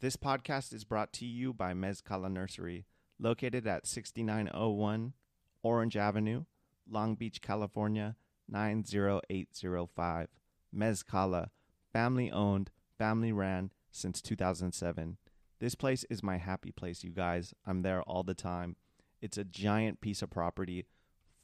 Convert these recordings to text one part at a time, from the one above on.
This podcast is brought to you by Mezcala Nursery, located at 6901 Orange Avenue, Long Beach, California 90805. Mezcala, family owned, family ran since 2007. This place is my happy place, you guys. I'm there all the time. It's a giant piece of property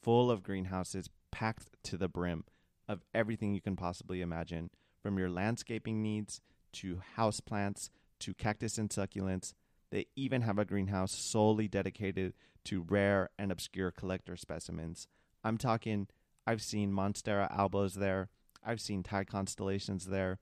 full of greenhouses packed to the brim of everything you can possibly imagine, from your landscaping needs to house plants to cactus and succulents. They even have a greenhouse solely dedicated to rare and obscure collector specimens. I'm talking, I've seen Monstera albos there, I've seen Thai constellations there,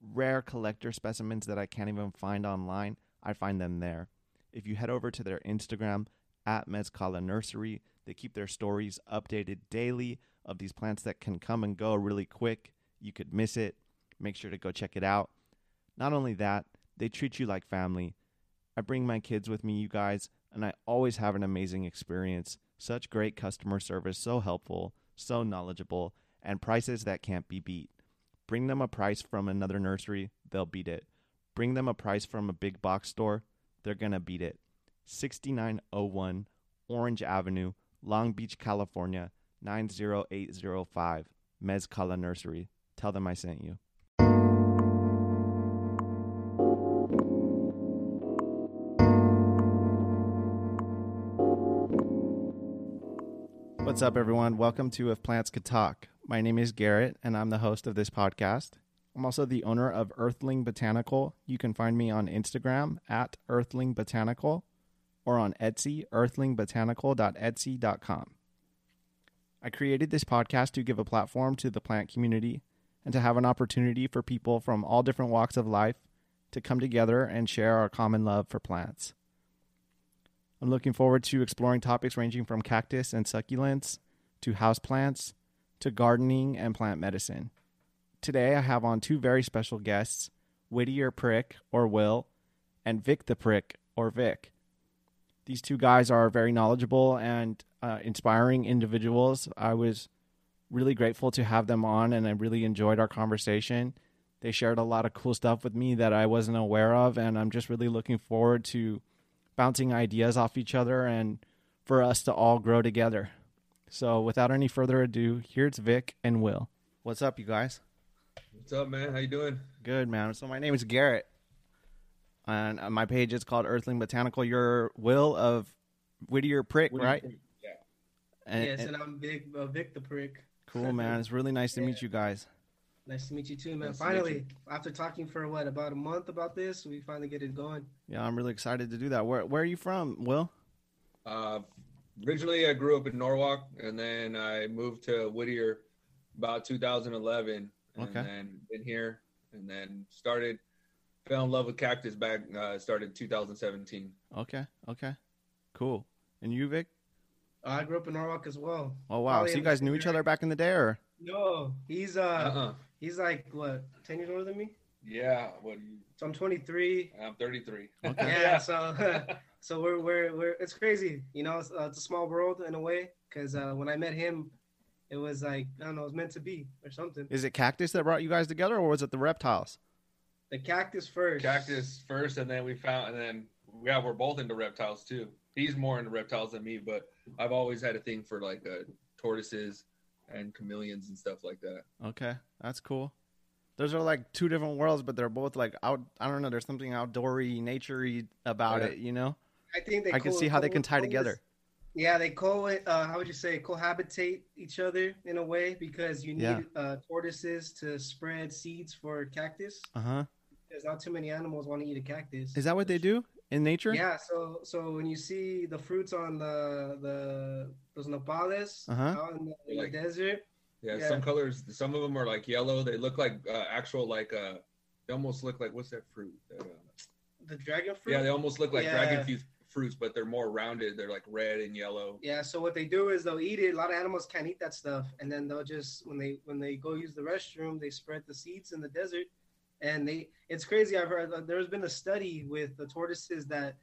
rare collector specimens that I can't even find online. I find them there. If you head over to their Instagram at Mezcala Nursery, they keep their stories updated daily of these plants that can come and go really quick. You could miss it. Make sure to go check it out. Not only that, they treat you like family. I bring my kids with me, you guys, and I always have an amazing experience. Such great customer service, so helpful, so knowledgeable, and prices that can't be beat. Bring them a price from another nursery, they'll beat it. Bring them a price from a big box store, they're going to beat it. 6901 Orange Avenue, Long Beach, California 90805. Mezcala Nursery. Tell them I sent you. What's up, everyone? Welcome to If Plants Could Talk. My name is Garrett, and I'm the host of this podcast. I'm also the owner of Earthling Botanical. You can find me on Instagram at Earthling Botanical or on Etsy, earthlingbotanical.etsy.com. I created this podcast to give a platform to the plant community and to have an opportunity for people from all different walks of life to come together and share our common love for plants. I'm looking forward to exploring topics ranging from cactus and succulents to houseplants to gardening and plant medicine. Today I have on two very special guests, Whittier Prick or Will and Vic the Prick or Vic. These two guys are very knowledgeable and uh, inspiring individuals. I was really grateful to have them on and I really enjoyed our conversation. They shared a lot of cool stuff with me that I wasn't aware of, and I'm just really looking forward to bouncing ideas off each other and for us to all grow together. So, without any further ado, here's Vic and Will. What's up, you guys? What's up, man? How you doing? Good, man. So, my name is Garrett, and uh, my page is called Earthling Botanical. You're Will of Whittier Prick, you right? think? Yeah. And, yes, and- and I'm Big uh, Vic the Prick. cool, man. It's really nice to meet you guys. Nice to meet you too, man. Nice to finally, after talking for what about a month about this, we finally get it going. Yeah, I'm really excited to do that. Where Where are you from, Will? Uh, originally, I grew up in Norwalk, and then I moved to Whittier about 2011, and Okay. then been here, and then started fell in love with cactus back. Uh, started 2017. Okay, okay, cool. And you, Vic? I grew up in Norwalk as well. Oh wow, Probably so you guys knew each other back in the day, or No, he's uh, Uh-uh. He's like what, ten years older than me. Yeah. What? So I'm 23. I'm 33. Okay. Yeah, so so we're we're we're it's crazy, you know. It's, uh, it's a small world in a way because uh, when I met him, it was like I don't know, it was meant to be or something. is it cactus that brought you guys together, or was it the reptiles? The cactus first. Cactus first, and then we found, and then yeah, we're both into reptiles too. He's more into reptiles than me, but I've always had a thing for like uh, tortoises and chameleons and stuff like that. Okay, that's cool. Those are like two different worlds, but they're both like out. I don't know. There's something outdoory, naturey about Yeah. it. You know, I think they I can see how they can tie co- together. Yeah, they co uh, how would you say cohabitate each other in a way because you need Yeah. uh, tortoises to spread seeds for cactus. Uh huh. There's not too many animals want to eat a cactus. Is that what they do in nature? Yeah, so so when you see the fruits on the the those nopales Uh-huh. out in the, in the Like- desert, Yeah, Yeah. some colors. Some of them are like yellow. They look like uh, actual like uh, they almost look like what's that fruit? That, uh, the dragon fruit. yeah, they almost look like Yeah. dragon fruit fruits, but they're more rounded. They're like red and yellow. Yeah, so what they do is they'll eat it. A lot of animals can't eat that stuff, and then they'll just when they when they go use the restroom, they spread the seeds in the desert, and they it's crazy. I've heard uh, there's been a study with the tortoises that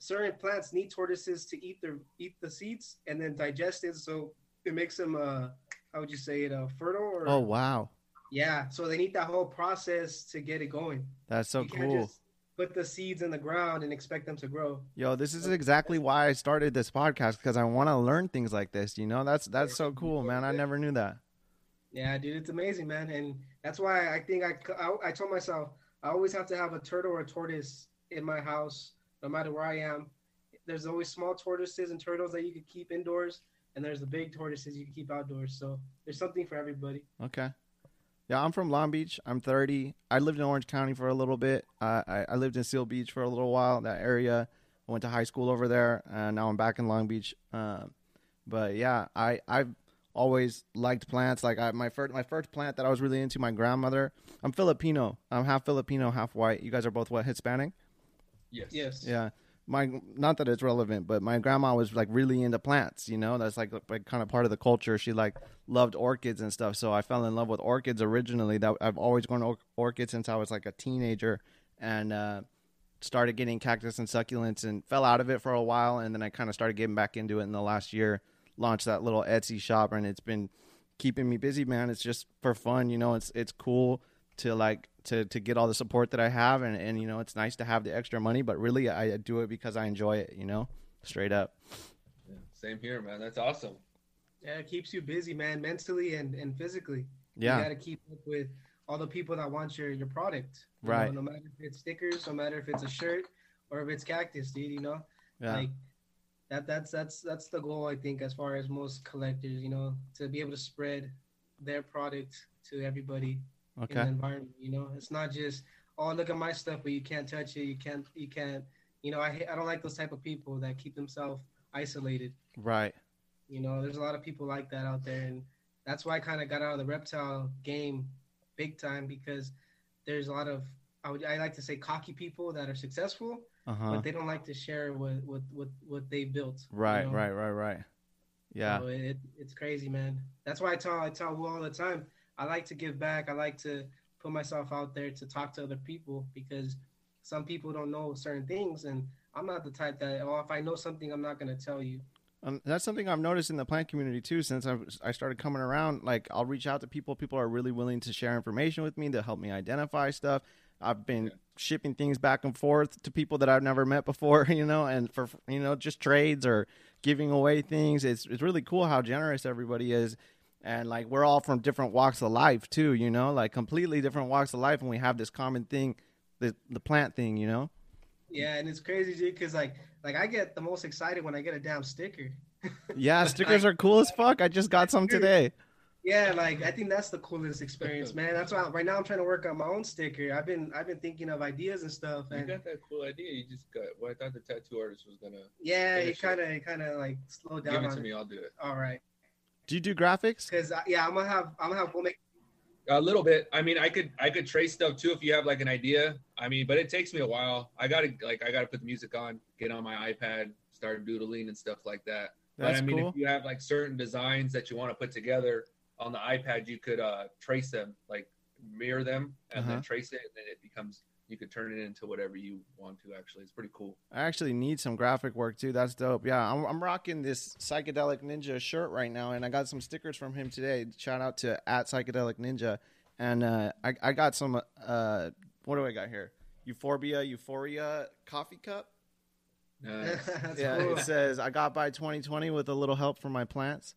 certain plants need tortoises to eat their eat the seeds and then digest it, so it makes them uh how would you say it uh fertile or Oh wow, yeah. So they need that whole process to get it going. that's so You can't cool. just put the seeds in the ground and expect them to grow. Yo, this is exactly why I started this podcast because I want to learn things like this. You know, that's that's so cool, man. I never knew that. Yeah, dude, it's amazing, man, and that's why I think I, I, I told myself I always have to have a turtle or a tortoise in my house, no matter where I am. There's always small tortoises and turtles that you could keep indoors, and there's the big tortoises you can keep outdoors. So there's something for everybody. Okay. Yeah, I'm from Long Beach. I'm 30. I lived in Orange County for a little bit. Uh, I, I lived in Seal Beach for a little while, that area. I went to high school over there, and now I'm back in Long Beach. Uh, but yeah, I I've always liked plants. Like I, my first my first plant that I was really into, my grandmother. I'm Filipino. I'm half Filipino, half white. You guys are both what Hispanic? Yes. Yes. Yeah. My not that it's relevant, but my grandma was like really into plants. You know, that's like like kind of part of the culture. She like loved orchids and stuff. So I fell in love with orchids originally. That I've always grown or- orchids since I was like a teenager, and uh, started getting cactus and succulents, and fell out of it for a while, and then I kind of started getting back into it in the last year. Launched that little Etsy shop, and it's been keeping me busy, man. It's just for fun, you know. It's it's cool to like to to get all the support that I have, and and you know, it's nice to have the extra money, but really, I do it because I enjoy it, you know, straight up. Yeah, same here, man. That's awesome. Yeah, it keeps you busy, man, mentally and, and physically. Yeah, You got to keep up with all the people that want your, your product. you know, Right. no matter if it's stickers, no matter if it's a shirt or if it's cactus, dude, you know? yeah, Like that that's that's that's the goal I think as far as most collectors, you know, to be able to spread their product to everybody in the okay, environment, you know. It's not just oh look at my stuff but you can't touch it, you can't you can't you know, I I don't like those type of people that keep themselves isolated. right, You know, there's a lot of people like that out there, and that's why I kind of got out of the reptile game big time because there's a lot of I would I like to say cocky people that are successful, uh huh, but they don't like to share what what what, what they built. you right, know? right, right, right. Yeah, So it, it's crazy, man. That's why I tell I tell Will all the time. I like to give back. I like to put myself out there to talk to other people because some people don't know certain things, and I'm not the type that oh if I know something I'm not gonna tell you. Um, that's something I've noticed in the plant community too. Since I I started coming around, like I'll reach out to people. People are really willing to share information with me to help me identify stuff. I've been Yeah. shipping things back and forth to people that I've never met before, you know, and for you know just trades or giving away things. It's it's really cool how generous everybody is, and like we're all from different walks of life too, you know, like completely different walks of life, and we have this common thing, the the plant thing, you know. Yeah, and it's crazy, dude, because like like I get the most excited when I get a damn sticker. Yeah, stickers are cool as fuck. I just got some today. Yeah, like I think that's the coolest experience, man. That's why right now I'm trying to work on my own sticker. I've been I've been thinking of ideas and stuff, You got that cool idea. You just got. Well, I thought the tattoo artist was gonna yeah, he it. kind of kind of like slowed down give it on to it. me. I'll do it. All right, Do you do graphics? because yeah, I'm gonna have I'm gonna have we'll make A little bit. I mean, I could I could trace stuff too if you have like an idea. I mean, but it takes me a while. I gotta like I gotta put the music on, get on my iPad, start doodling and stuff like that. That's but I mean, cool. if you have like certain designs that you want to put together on the iPad, you could uh trace them, like mirror them, and Uh-huh. then trace it, and then it becomes you could turn it into whatever you want to. Actually, it's pretty cool. I actually need some graphic work too. That's dope. Yeah, I'm, I'm rocking this psychedelic ninja shirt right now, and I got some stickers from him today. Shout out to at psychedelic ninja, and uh, I I got some. Uh, what do I got here? Euphorbia, Euphoria coffee cup. Nice. That's yeah, cool. it says I got by 2020 with a little help from my plants.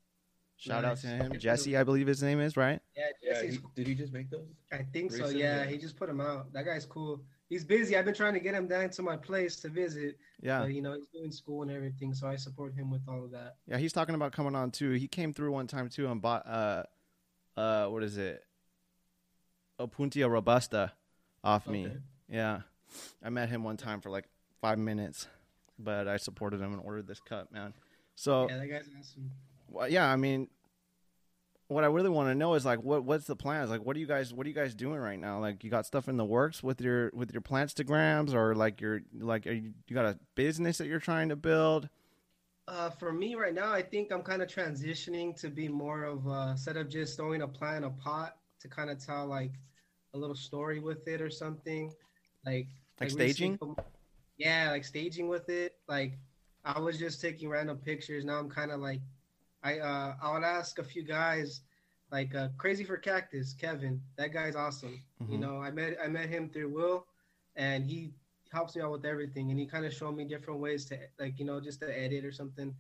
Shout out to him, Jesse, I believe his name is right. yeah, yeah, he, did he just make those? I think so. Recently, Yeah, yeah. he just put him out. That guy's cool. He's busy. I've been trying to get him down to my place to visit, Yeah, but you know he's doing school and everything, so I support him with all of that. yeah, he's talking about coming on too. He came through one time too and bought uh, uh, what is it? Opuntia robusta off me. Yeah, I met him one time for like five minutes, but I supported him and ordered this cup, man. So Yeah, that guy's awesome. Well, yeah, I mean, what I really want to know is like, what what's the plans? Like, what are you guys what are you guys doing right now? Like, you got stuff in the works with your with your plantstagrams, or like your like, are you, you got a business that you're trying to build? Uh, for me right now, I think I'm kind of transitioning to be more of uh, instead of just throwing a plant in a pot to kind of tell like a little story with it or something, like Like staging? Yeah, like staging with it. Like I was just taking random pictures. Now I'm kind of like I uh I would ask a few guys like uh, Crazy for Cactus, Kevin. That guy's awesome. You Mhm. know, I met I met him through Will, and he helps me out with everything, and he kind of showed me different ways to like you know just to edit or something,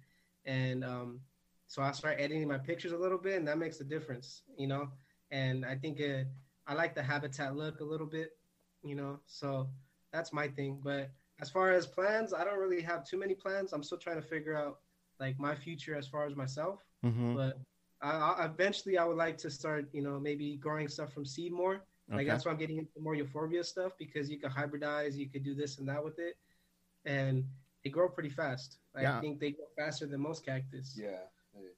and um, so I start editing my pictures a little bit, and that makes a difference, you know. And I think it, I like the habitat look a little bit, you know. So that's my thing. But as far as plans, I don't really have too many plans. I'm still trying to figure out like my future as far as myself. Mm-hmm. But I, I, eventually, I would like to start, you know, maybe growing stuff from seed more. Like Okay. that's why I'm getting into more euphorbia stuff because you can hybridize, you could do this and that with it, and they grow pretty fast. Like, Yeah. I think they grow faster than most cactus. Yeah.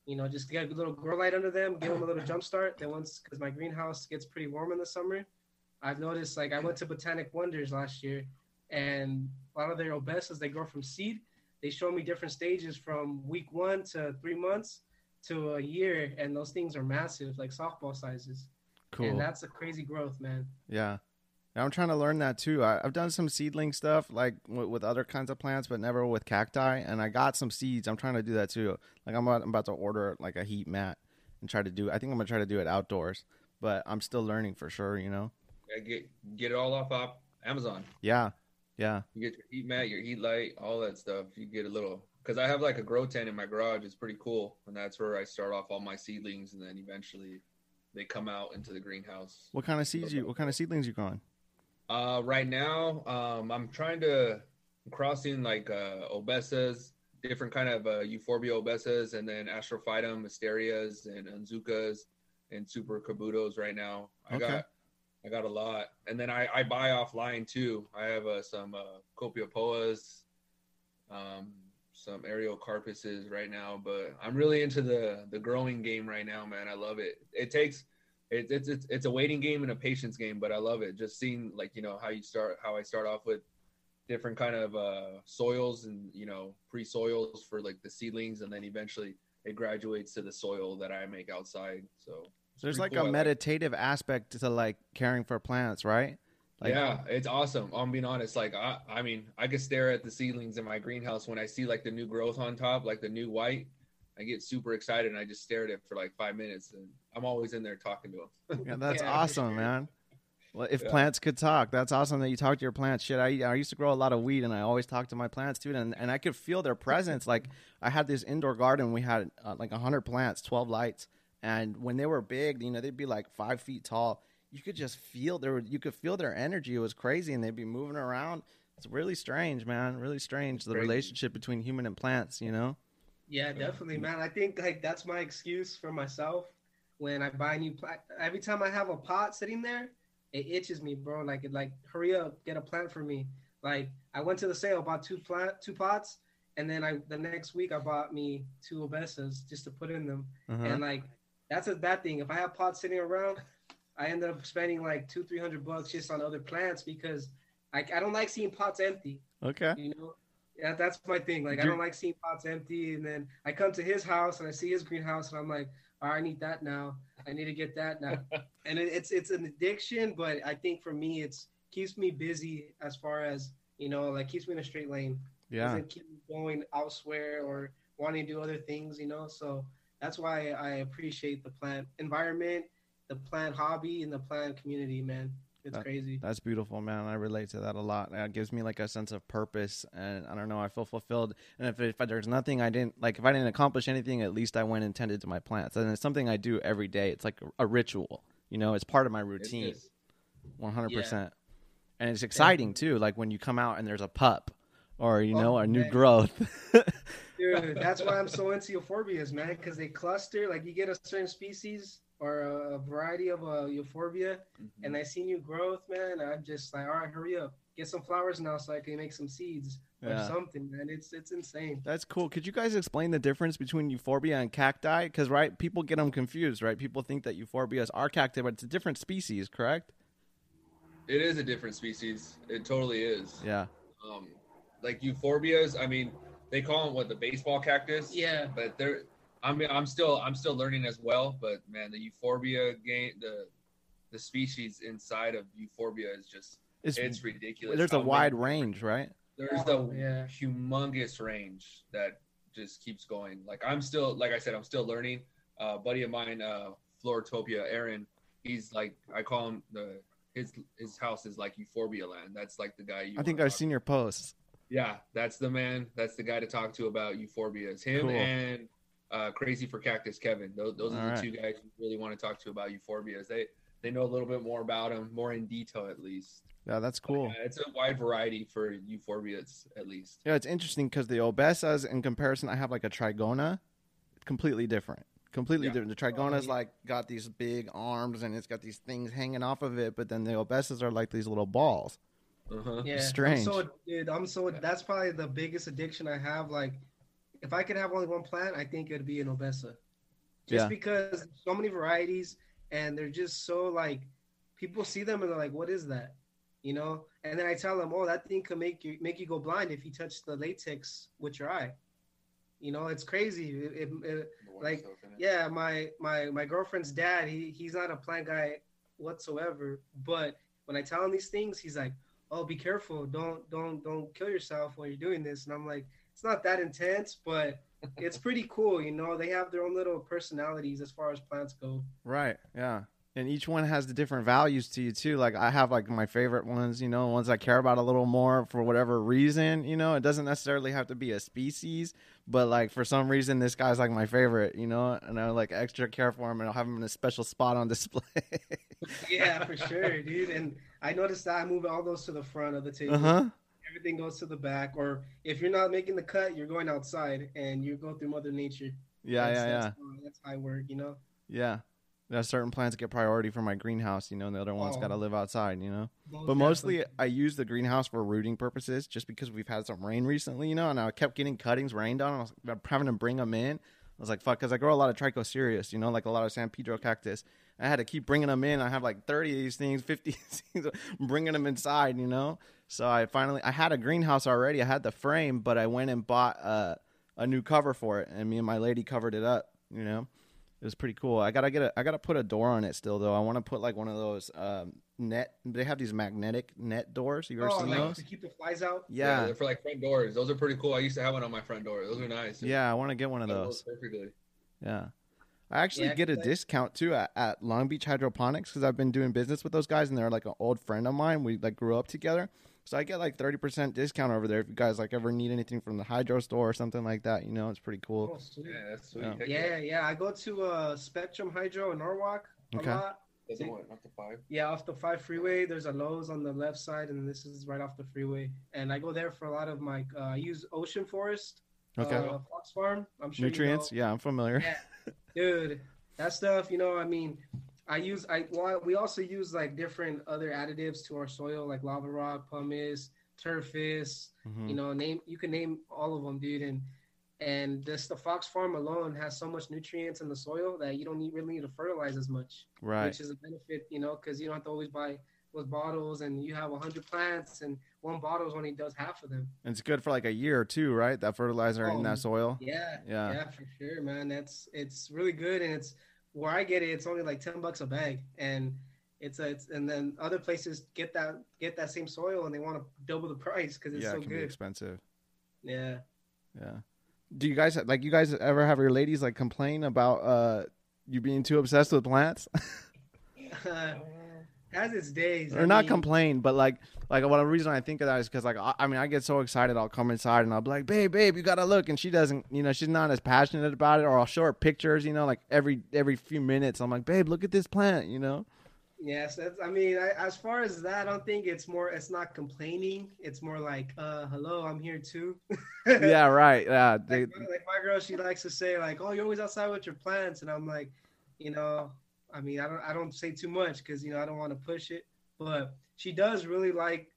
You know, just get a little grow light under them, give them a little jump start. Then once, because my greenhouse gets pretty warm in the summer, I've noticed. Like I went to Botanic Wonders last year, and a lot of their obesas they grow from seed. They show me different stages from week one to three months to a year, and those things are massive, like softball sizes. Cool. And that's a crazy growth, man. Yeah. Yeah, I'm trying to learn that too. I, I've done some seedling stuff like w- with other kinds of plants, but never with cacti. And I got some seeds. I'm trying to do that too. Like I'm about, I'm about to order like a heat mat and try to do. I think I'm gonna try to do it outdoors, but I'm still learning for sure. You know. Yeah, get get it all off op Amazon. Yeah. Yeah. You get your heat mat, your heat light, all that stuff. You get a little because I have like a grow tent in my garage. It's pretty cool, and that's where I start off all my seedlings, and then eventually they come out into the greenhouse. What kind of seeds you? What kind of seedlings you growing? Uh, right now, um, I'm trying to I'm crossing like uh, obesas, different kind of uh, euphorbia obesas, and then astrophytum, asterias, and anzukas, and super kabutos. Right now, I Okay. got I got a lot, and then I, I buy offline too. I have uh, some uh, um, some ariocarpuses right now, but I'm really into the the growing game right now, man. I love it. It takes it's it's it's, it's a waiting game and a patience game, but I love it. Just seeing like you know how you start, how I start off with different kind of uh, soils and you know pre soils for like the seedlings, and then eventually it graduates to the soil that I make outside. So There's like a meditative aspect to like caring for plants, right? Like, yeah, it's awesome. I'm being honest. Like I, I mean, I could stare at the seedlings in my greenhouse when I see like the new growth on top, like the new white. I get super excited and I just stare at it for like five minutes, and I'm always in there talking to them. Yeah, that's Yeah, awesome, man. Well, if Yeah. plants could talk, that's awesome that you talk to your plants. Shit, I, I used to grow a lot of weed, and I always talk to my plants too, and and I could feel their presence. like I had this indoor garden, we had uh, like hundred plants, twelve lights, and when they were big, you know, they'd be like five feet tall. You could just feel their, you could feel their energy. It was crazy, and they'd be moving around. It's really strange, man. Really strange the Crazy. relationship between human and plants. You know. Yeah, definitely, man. I think like that's my excuse for myself when I buy new plant. Every time I have a pot sitting there, it itches me, bro. Like it, like hurry up, get a plant for me. Like I went to the sale, bought two plant, two pots, and then I the next week I bought me two obesas just to put in them. Uh-huh. And like that's a bad thing. If I have pots sitting around, I end up spending like two, three hundred bucks just on other plants because I, I don't like seeing pots empty. okay. You know, yeah, that's my thing. Like, I don't like seeing pots empty, and then I come to his house and I see his greenhouse, and I'm like, oh, I need that now. I need to get that now. and it, it's it's an addiction, but I think for me, it's keeps me busy as far as you know, like keeps me in a straight lane. Yeah. Doesn't keep me going elsewhere or wanting to do other things. You know, so that's why I appreciate the plant environment, the plant hobby, and the plant community. Man, it's That- crazy. That's beautiful, man. I relate to that a lot. It gives me like a sense of purpose, and I don't know. I feel fulfilled. And if, if there's nothing I didn't like, if I didn't accomplish anything, at least I went and tended to my plants. And it's something I do every day. It's like a, a ritual. You know, it's part of my routine, is. one hundred percent. And it's exciting too. Like when you come out and there's a pup, or you oh, know, Oh, a new man. growth. Dude, that's why I'm so into euphorbias, man, because they cluster. Like you get a certain species or a, variety of a euphorbia, Mhm. and I see new growth, man. I'm just like, all right, hurry up, get some flowers now, so I can make some seeds or something, man. It's it's insane. That's cool. Could you guys explain the difference between euphorbia and cacti? Because right, people get them confused. Right, people think that euphorbias are cacti, but it's a different species, correct? It is a different species. It totally is. Yeah. Um, like euphorbias. I mean, they call them what the baseball cactus. Yeah, but they're I mean I'm still I'm still learning as well. But man, the euphorbia game the the species inside of euphorbia is just It's, it's ridiculous. there's a wide many- range, right? there's Oh, the yeah. humongous range that just keeps going. Like I'm still like I said I'm still learning. Uh, buddy of mine, uh, Florotopia, Aaron, he's like I call him the his his house is like Euphorbia land. That's like the guy. You I think I've talk seen your posts. Yeah, that's the man. That's the guy to talk to about euphorbia. It's him Cool. and uh, Crazy for Cactus Kevin. Those, those are All the right. two guys you really want to talk to about euphorbias. They they know a little bit more about them, more in detail at least. Yeah, that's cool. Yeah, it's a wide variety for euphorbias at least. Yeah, it's interesting because the Obesas, in comparison, I have like a Trigona, completely different. Completely Yeah. different. The Trigona's yeah. like got these big arms and it's got these things hanging off of it, but then the Obesas are like these little balls. Uh-huh. Yeah, Strange. I'm so, dude, I'm so. That's probably the biggest addiction I have. Like, if I could have only one plant, I think it'd be an obesa. Just Yeah. because so many varieties, and they're just so like, people see them and they're like, "What is that?" You know. And then I tell them, "Oh, that thing could make you make you go blind if you touch the latex with your eye." You know, it's crazy. It, it, it- Like, yeah, my my my girlfriend's dad, he he's not a plant guy whatsoever. But when I tell him these things, he's like, "Oh, be careful! Don't don't don't kill yourself while you're doing this." And I'm like, "It's not that intense, but it's pretty cool." You know, they have their own little personalities as far as plants go. Right. Yeah. And each one has the different values to you too. Like I have like my favorite ones, you know, ones I care about a little more for whatever reason. You know, it doesn't necessarily have to be a species, but like for some reason this guy's like my favorite, you know, and I like extra care for him and I'll have him in a special spot on display. Yeah, for sure, dude. And I noticed that I move all those to the front of the table. uh huh. Everything goes to the back. Or if you're not making the cut, you're going outside and you go through Mother Nature. Yeah, That's- yeah, yeah, That's, that's how I work, you know. yeah. There's certain plants get priority for my greenhouse, you know, and the other ones Oh. got to live outside, you know. Most But mostly, definitely. I use the greenhouse for rooting purposes, just because we've had some rain recently, you know, and I kept getting cuttings rained on. I was having to bring them in. I was like, fuck, because I grow a lot of trichocereus, you know, like a lot of San Pedro cactus. I had to keep bringing them in. I have like 30 of these things, 50 things, bringing them inside, you know. So I finally, I had a greenhouse already. I had the frame, but I went and bought uh, a new cover for it, and me and my lady covered it up, you know. It was pretty cool. I gotta get a. I gotta put a door on it still though. I want to put like one of those um, net. They have these magnetic net doors. You ever oh, seen like those? to keep the flies out. Yeah, they're for like front doors. Those are pretty cool. I used to have one on my front door. Those are nice. yeah. I want to get one of That those. perfectly. Yeah, I actually Yeah, get a discount too at, at Long Beach Hydroponics because I've been doing business with those guys and they're like an old friend of mine. We like grew up together, so I get like thirty percent discount over there if you guys like ever need anything from the hydro store or something like that. You know, it's pretty cool. Oh, sweet. Yeah, that's sweet. Yeah. Yeah, yeah. I go to uh, Spectrum Hydro in Norwalk a Okay. lot. That's the one, not the five. Yeah, off the five freeway. There's a Lowe's on the left side, and this is right off the freeway. And I go there for a lot of my. Uh, I use Ocean Forest. Okay, Uh, Fox Farm. I'm sure nutrients. You know. Yeah, I'm familiar. Yeah, dude, that stuff. You know, I mean, I use. I well, we also use like different other additives to our soil, like lava rock, pumice, Turface. Mhm. You know, name you can name all of them, dude. And and just the Fox Farm alone has so much nutrients in the soil that you don't need, really need to fertilize as much right. which is a benefit, you know, because you don't have to always buy those bottles, and you have hundred plants, and one bottle is when he does half of them. And it's good for like a year or two, right? That fertilizer in Oh, that soil. Yeah, Yeah. yeah, for sure, man. That's it's really good, and it's where I get it. It's only like ten bucks a bag, and it's a, it's and then other places get that get that same soil, and they want to double the price because it's yeah, so it can be good. expensive. Yeah. Yeah. Do you guys like you guys ever have your ladies like complain about uh you being too obsessed with plants? has its days. or I not mean, complain, but like like what the reason I think of that is because like I, I mean I get so excited I'll come inside and I'll be like babe babe you gotta look and she doesn't you know she's not as passionate about it or I'll show her pictures you know like every every few minutes I'm like babe look at this plant you know Yes, that's, I mean, I, as far as that, I don't think it's more. It's not complaining. It's more like, uh, "Hello, I'm here too." yeah right yeah they, like, like my girl, she likes to say like, "Oh, you're always outside with your plants," and I'm like, you know, I mean, I don't, I don't say too much because you know I don't want to push it, but she does really like,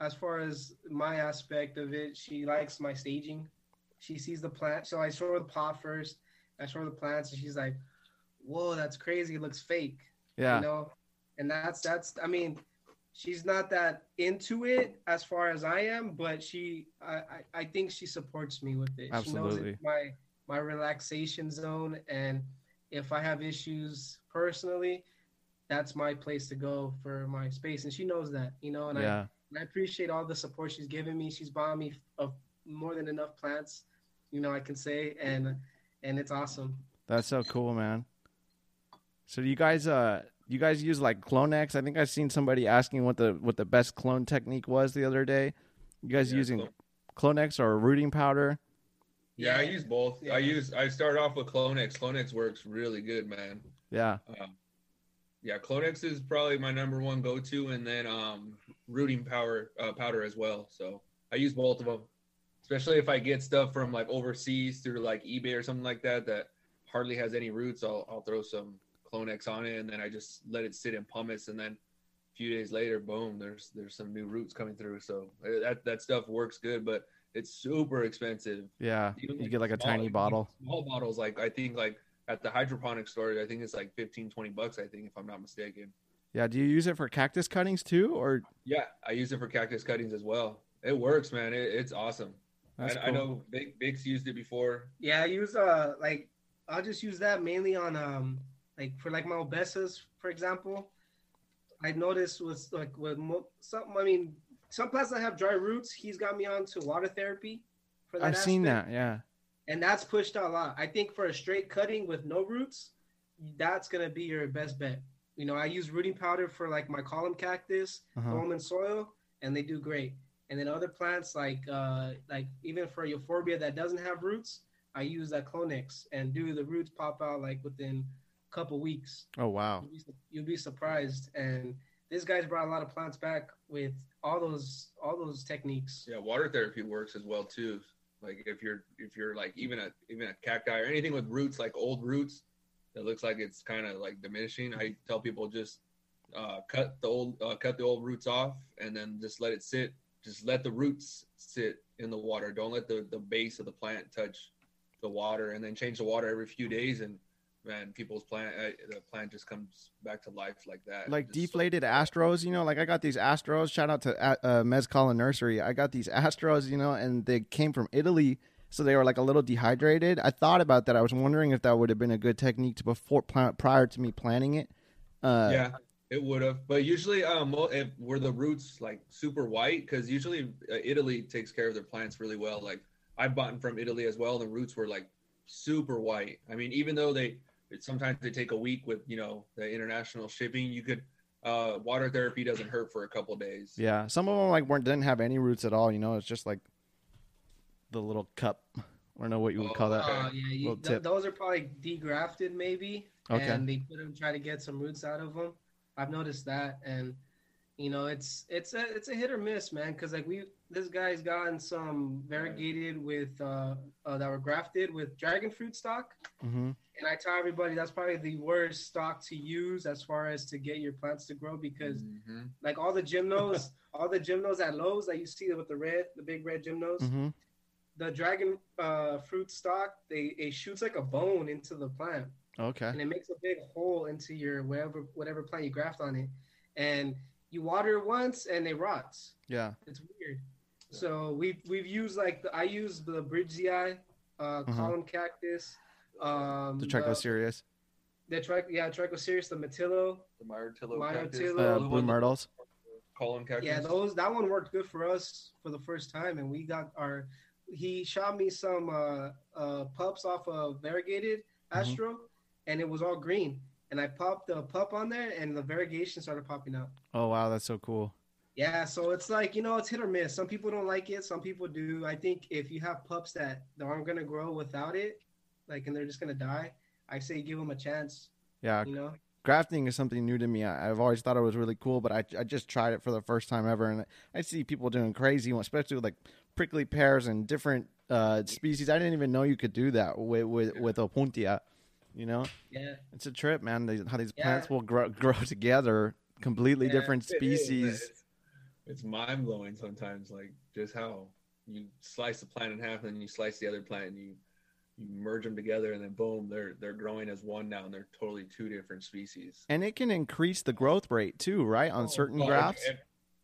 as far as my aspect of it, she likes my staging. She sees the plant, so I show her the pot first. I show her the plants, and she's like, "Whoa, that's crazy! It looks fake." yeah you know and that's that's i mean she's not that into it as far as i am but she i i, I think she supports me with it she knows Absolutely. it's my my relaxation zone and if i have issues personally that's my place to go for my space and she knows that you know and yeah I, and I appreciate all the support she's given me she's bought me of more than enough plants you know i can say and and it's awesome That's so cool, man. So do you guys uh you guys use like Clonex? I think I've seen somebody asking what the what the best clone technique was the other day. You guys Yeah, using clone- Clonex or rooting powder? Yeah, I use both. Yeah. I use I start off with Clonex. Clonex works really good, man. Yeah. Um, yeah, Clonex is probably my number one go-to, and then um, rooting power uh, powder as well. So I use both of them, especially if I get stuff from like overseas through like eBay or something like that that hardly has any roots. I'll I'll throw some Clonex on it, and then I just let it sit in pumice, and then a few days later, boom, there's there's some new roots coming through. So uh, that that stuff works good, but it's super expensive. Yeah. Even, You get like a small- tiny even bottle. Small bottles, like I think like at the hydroponic store, I think it's like 15, 20 bucks, I think, if I'm not mistaken. Yeah. Do you use it for cactus cuttings too, or Yeah, I use it for cactus cuttings as well. It works, man. It, it's awesome. that's I, cool. I know Big Big's used it before. Yeah, I use uh like I'll just use that mainly on um like for like my obesas, for example. I noticed was like with mo- some I mean some plants that have dry roots, he's got me on to water therapy. For that I've seen that. Yeah. and that's pushed out a lot. I think for a straight cutting with no roots, that's gonna be your best bet. You know, I use rooting powder for like my column cactus, Uh-huh. throw them in soil, and they do great. And then other plants like uh like even for euphorbia that doesn't have roots, I use that Clonex and do the roots pop out like within a couple weeks. Oh wow. You'll be, you'll be surprised. And this guy's brought a lot of plants back with all those all those techniques. Yeah, water therapy works as well too. Like if you're if you're like even a even a cacti or anything with roots like old roots that looks like it's kind of like diminishing, I tell people just uh, cut the old uh, cut the old roots off and then just let it sit. Just let the roots sit in the water. Don't let the the base of the plant touch the water, and then change the water every few days. And man, people's plant uh, the plant just comes back to life like that. Like Just so- deflated Astros, you know, like I got these Astros. Shout out to uh, uh, Mezcala Nursery. I got these Astros, you know, and they came from Italy, so they were like a little dehydrated. I thought about that. I was wondering if that would have been a good technique to before plant prior to me planting it. Uh, yeah it would have but usually um if were the roots like super white because usually uh, italy takes care of their plants really well like i bought them from italy as well the roots were like super white i mean even though they it, sometimes they take a week with you know the international shipping you could uh water therapy doesn't hurt for a couple days Yeah, some of them like weren't didn't have any roots at all. You know, it's just like the little cup. I don't know what you would call that. Okay. Uh, yeah, you, th- those are probably degrafted, maybe. Okay. And they put them try to get some roots out of them. I've noticed that, and you know, it's it's a it's a hit or miss, man. Because like we, this guy's gotten some variegated with uh, uh that were grafted with dragon fruit stock, hmm and I tell everybody that's probably the worst stock to use as far as to get your plants to grow because Mhm. like all the gymnos, all the gymnos at Lowe's that you see with the red, the big red gymnos hmm the dragon uh, fruit stock they it shoots like a bone into the plant Okay. and it makes a big hole into your whatever whatever plant you graft on it and you water it once and it rots Yeah. it's weird so we've we've used like the, i use the bridgesii uh Mhm. column cactus um The Trichocereus, the, the tri- yeah trichocereus the matillo the myrtillo Myrtillo. cactus, Blue uh, the blue one- myrtles. column cactus Yeah, those that one worked good for us for the first time, and we got our. He shot me some uh, uh, pups off of variegated. Astro, and it was all green. And I popped the pup on there, and the variegation started popping out. Oh wow, that's so cool. Yeah, so it's like you know, it's hit or miss. Some people don't like it, some people do. I think if you have pups that aren't gonna grow without it, like, and they're just gonna die, I say give them a chance. Yeah, You know. grafting is something new to me. I, I've always thought it was really cool, but I, I just tried it for the first time ever, and I see people doing crazy, especially with like prickly pears and different uh, species. I didn't even know you could do that with with, with opuntia. You know, Yeah. it's a trip, man. They, how these Yeah. plants will grow grow together, completely Yeah, different is, species. It's, it's mind blowing sometimes, like just how you slice the plant in half and then you slice the other plant and you you merge them together and then boom, they're they're growing as one now and they're totally two different species. And it can increase the growth rate too, right? On Oh, certain Well, grafts.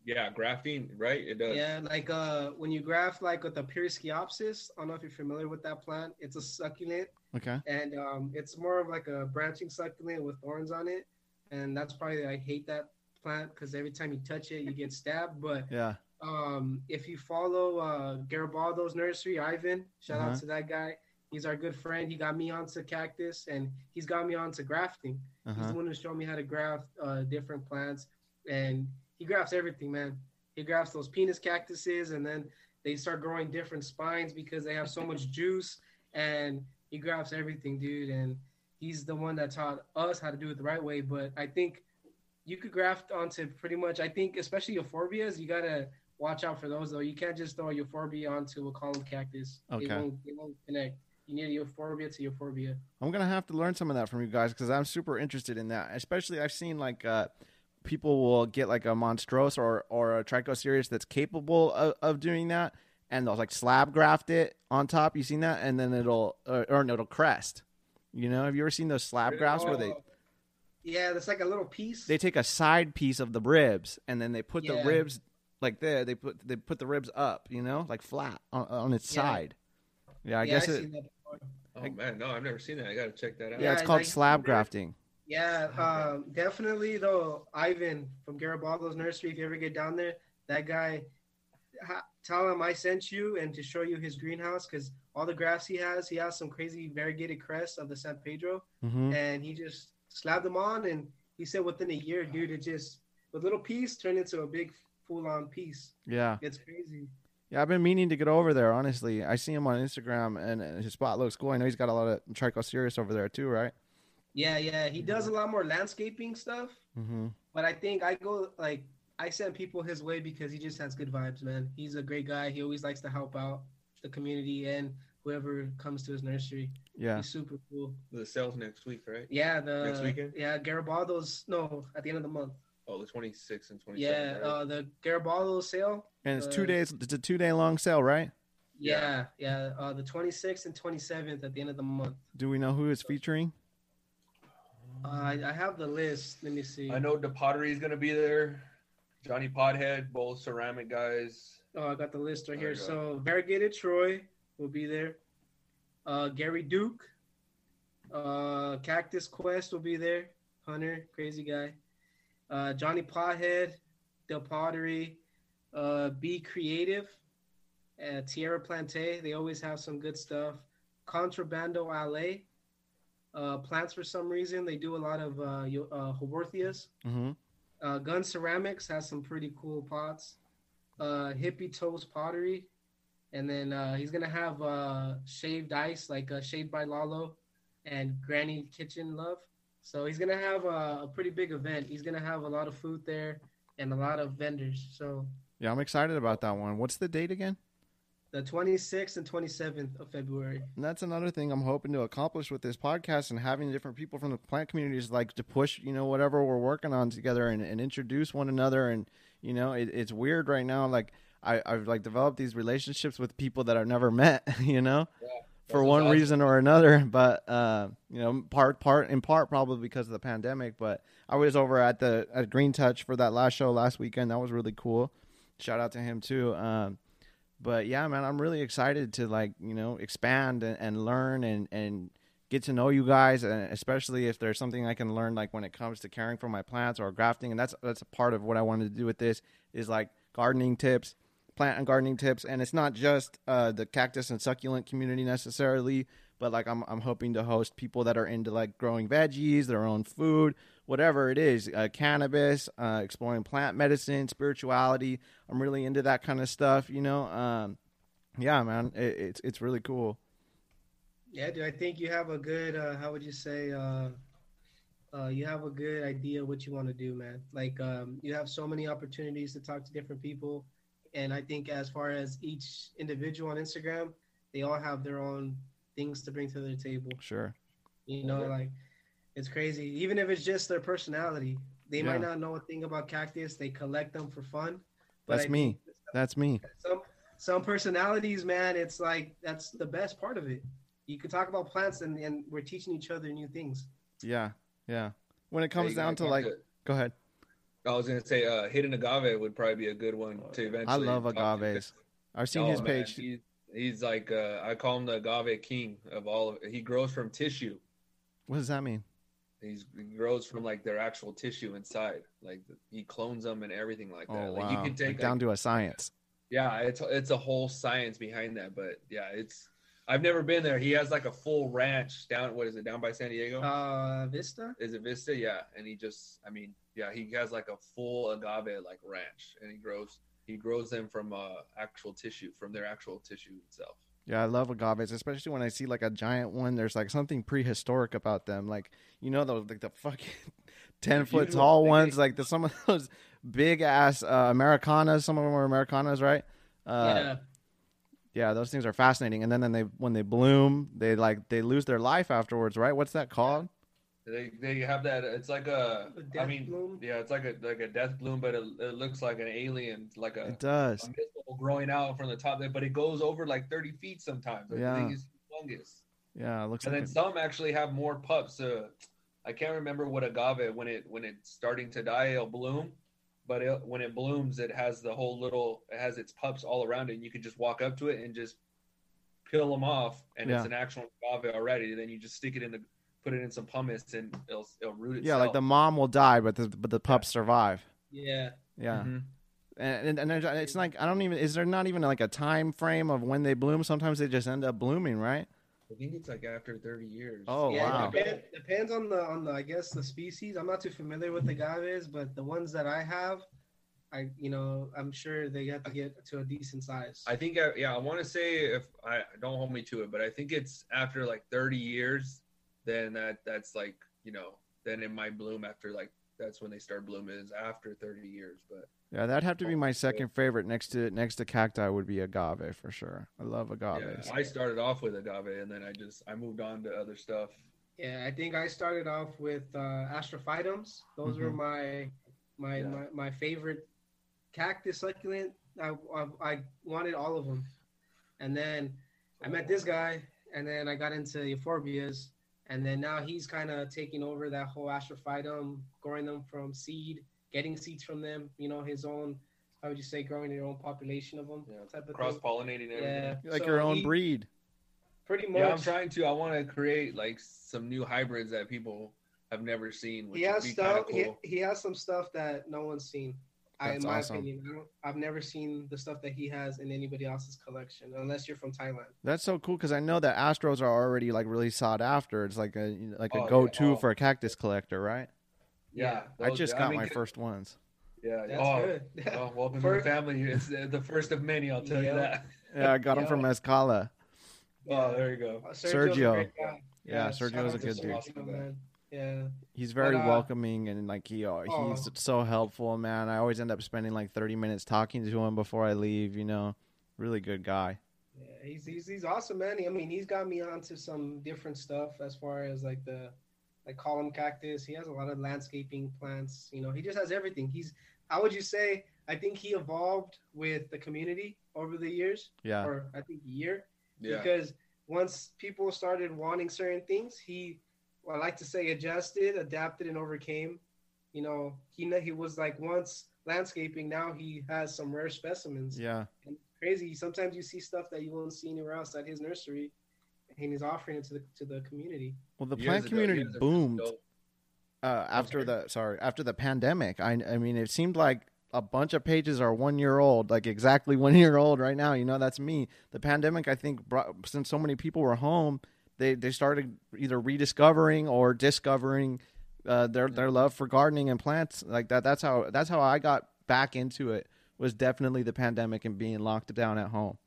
And- yeah, grafting, right? It does. Yeah, like uh, when you graft like with the Pereskiopsis, I don't know if you're familiar with that plant. It's a succulent, Okay. and um, it's more of like a branching succulent with thorns on it, and that's probably I hate that plant because every time you touch it, you get stabbed. But Yeah. um, if you follow uh, Garibaldo's nursery, Ivan, shout Uh-huh. out to that guy. He's our good friend. He got me onto cactus, and he's got me onto grafting. He's Uh-huh. the one who showed me how to graft uh, different plants, and he grafts everything, man. He grafts those penis cactuses, and then they start growing different spines because they have so much juice, and he grafts everything, dude. And he's the one that taught us how to do it the right way. But I think you could graft onto pretty much. I think especially euphorbias, you gotta watch out for those though. You can't just throw a euphorbia onto a column cactus. Okay. It won't, it won't connect. You need a euphorbia to euphorbia. I'm gonna have to learn some of that from you guys because I'm super interested in that. Especially, I've seen like uh, people will get like a monstrose or or a Trichocereus that's capable of, of doing that, and they'll like slab graft it on top. You seen that, and then it'll or, or it'll crest. You know, have you ever seen those slab grafts where they Oh, Yeah, that's like a little piece. they take a side piece of the ribs and then they put the ribs like there. They put they put the ribs up. You know, like flat on, on its Yeah. side. Yeah, I yeah, guess I've it. seen that before. Oh man, no, I've never seen that. I gotta check that out. Yeah, it's Yeah, called like- slab grafting. Yeah, um, definitely though. Ivan from Garibaldo's nursery. If you ever get down there, that guy, ha- tell him I sent you and to show you his greenhouse because all the grafts he has, he has some crazy variegated crests of the San Pedro, hmm and he just slabbed them on, and he said within a year, dude, it just a little piece turned into a big full-on piece. Yeah. It's crazy. Yeah, I've been meaning to get over there. Honestly, I see him on Instagram, and his spot looks cool. I know he's got a lot of trichocereus over there too, right? Yeah, yeah, he does a lot more landscaping stuff. Mm-hmm. But I think I go like I send people his way because he just has good vibes, man. He's a great guy. He always likes to help out the community and whoever comes to his nursery. Yeah. He's super cool. The sales next week, right? Yeah, the Next weekend? Yeah, Garibaldo's no at the end of the month. Oh, the 26th and 27th. Yeah, right? uh, the Garibaldo sale. And it's Uh, two days. It's a two day long sale, right? Yeah, yeah, uh, the 26th and 27th at the end of the month. Do we know who it's featuring? Uh, I, I have the list. Let me see. I know the pottery is gonna be there. Johnny Pothead, both ceramic guys. Oh, I got the list right here. So variegated Troy will be there. Uh, Gary Duke, uh, Cactus Quest will be there. Hunter, crazy guy. Uh, Johnny Pothead, Del Pottery, uh, Be Creative, uh, Tierra Plante. They always have some good stuff. Contrabando Ale. Uh, plants for some reason they do a lot of uh, uh, Haworthias. Mm-hmm. Uh, Gun Ceramics has some pretty cool pots. Uh, Hippie Toast Pottery, and then uh, he's gonna have uh, shaved ice like uh, Shaved by Lalo and Granny Kitchen Love. So he's gonna have a, a pretty big event. He's gonna have a lot of food there and a lot of vendors. So Yeah, I'm excited about that one. What's the date again? The 26th and 27th of February. And that's another thing I'm hoping to accomplish with this podcast and having different people from the plant communities like to push, you know, whatever we're working on together and, and introduce one another. And, you know, it, it's weird right now. Like I, I've like developed these relationships with people that I've never met, you know, Yeah, for one awesome. reason or another. But, uh, you know, part, part, in part probably because of the pandemic. But I was over at the, at Green Touch for that last show last weekend. That was really cool. Shout out to him too. Um, but yeah, man, I'm really excited to like you know expand and, and learn and and get to know you guys, and especially if there's something I can learn like when it comes to caring for my plants or grafting, and that's that's a part of what I wanted to do with this is like gardening tips, plant and gardening tips, and it's not just uh, the cactus and succulent community necessarily, but like I'm I'm hoping to host people that are into like growing veggies, their own food, whatever it is, uh, cannabis, uh, exploring plant medicine, spirituality. I'm really into that kind of stuff, you know. Um, yeah, man, it, it's it's really cool. Yeah, dude, I think you have a good. Uh, how would you say? Uh, uh, you have a good idea what you want to do, man. Like, um, you have so many opportunities to talk to different people, and I think as far as each individual on Instagram, they all have their own things to bring to their table. Sure. You know, Okay. like it's crazy. Even if it's just their personality, they might not know a thing about cactus. They collect them for fun. But That's I me. think That's me. Some some personalities, man, it's like that's the best part of it. You can talk about plants, and, and we're teaching each other new things. Yeah, yeah. When it comes Hey, down to like, to- go ahead. I was gonna say, uh, hidden agave would probably be a good one to eventually. I love talk to. agaves. I've seen Oh, his man, page. He's, he's like, uh, I call him the agave king of all of He grows from tissue. What does that mean? He's, he grows from like their actual tissue inside. Like he clones them and everything like that. Oh like wow! you can take Like, down to a science. yeah, it's it's a whole science behind that. But yeah, it's I've never been there. He has like a full ranch down. What is it down by San Diego? Uh, Vista. is it Vista? Yeah, and he just, I mean, yeah, he has like a full agave like ranch, and he grows he grows them from uh, actual tissue from their actual tissue itself. Yeah, I love agaves, especially when I see like a giant one. There's like something prehistoric about them. Like you know those like the fucking ten foot tall They ones. Like the, some of those big ass uh, Americanas. Some of them are Americanas, right? Uh, yeah. yeah, those things are fascinating. And then, then they when they bloom, they like they lose their life afterwards, right? What's that called? They they have that. It's like a. A I death mean, bloom? yeah, it's like a like a death bloom, but it, it looks like an alien, like a, It does. a growing out from the top. There, but it goes over like thirty feet sometimes. The Yeah. thing is humongous. Yeah, it looks and like then a- some actually have more pups. Uh, I can't remember what agave when it when it's starting to die, it'll bloom. But it, when it blooms, it has the whole little. It has its pups all around it. And you can just walk up to it and just peel them off, and it's an actual agave already. Then you just stick it in the, put it in some pumice, and it'll it'll root itself. yeah, like the mom will die, but the but the pups survive. Yeah. Yeah, Mhm. and and, and it's like I don't even is there not even like a time frame of when they bloom? Sometimes they just end up blooming, right? I think it's like after thirty years. Oh, yeah, wow. it depend, depends on the on the I guess the species. I'm not too familiar with the agaves, but the ones that I have, I you know I'm sure they have to get to a decent size. I think, uh, yeah, I want to say if I don't hold me to it, but I think it's after like 30 years, then that that's like you know, then it might bloom after like that's when they start blooming is after 30 years. But Yeah, that'd have to be my second favorite next to next to cacti would be agave for sure. I love yeah, agaves. I started off with agave and then I just I moved on to other stuff. yeah, I think I started off with uh, astrophytums. Those were Mhm. my my, Yeah. my my favorite cactus succulent. I, I I wanted all of them, and then I met this guy, and then I got into euphorbias, and then now he's kind of taking over that whole astrophytum, growing them from seed, getting seeds from them. You know, his own. How would you say growing your own population of them? Yeah, type of Cross thing. pollinating everything. Yeah, like so your own he breed. Pretty much. Yeah, I'm trying to. I want to create like some new hybrids that people have never seen. Which he has would be stuff. cool. He, he has some stuff that no one's seen. I, in my awesome. opinion, I don't, I've never seen the stuff that he has in anybody else's collection, unless you're from Thailand. That's so cool because I know that Astros are already like really sought after. It's like a like a Oh, yeah. go to Oh. for a cactus collector, right? Yeah, I those- just got mean, my first ones. Yeah, That's oh, good. well, welcome For- to the family. It's the first of many. I'll tell Yeah. you that. Yeah, I got them from Escala. Oh, there you go. Sergio. A great guy. Yeah, shout Sergio's a good dude. Sergio, man. Yeah, He's very But, uh, welcoming and like he uh, Oh. he's so helpful, man. I always end up spending like 30 minutes talking to him before I leave, you know. Really good guy. yeah, he's he's he's awesome, man. I mean, he's got me onto some different stuff as far as like the like column cactus. He has a lot of landscaping plants. You know, he just has everything. He's how would you say? I think he evolved with the community over the years, Yeah. or I think a year. Yeah. because once people started wanting certain things, he, well, I like to say, adjusted, adapted, and overcame. You know, he he was like once landscaping. Now he has some rare specimens. Yeah. And crazy. Sometimes you see stuff that you won't see anywhere else at his nursery, and he's offering it to the to the community. Well, the You plant guys community You boomed uh, after sorry. the sorry after the pandemic. I I mean, it seemed like a bunch of pages are one year old, like exactly one year old right now. You know, that's me. The pandemic, I think, brought since so many people were home, they they started either rediscovering or discovering uh, their their love for gardening and plants like that. That's how that's how I got back into it. Was definitely the pandemic and being locked down at home.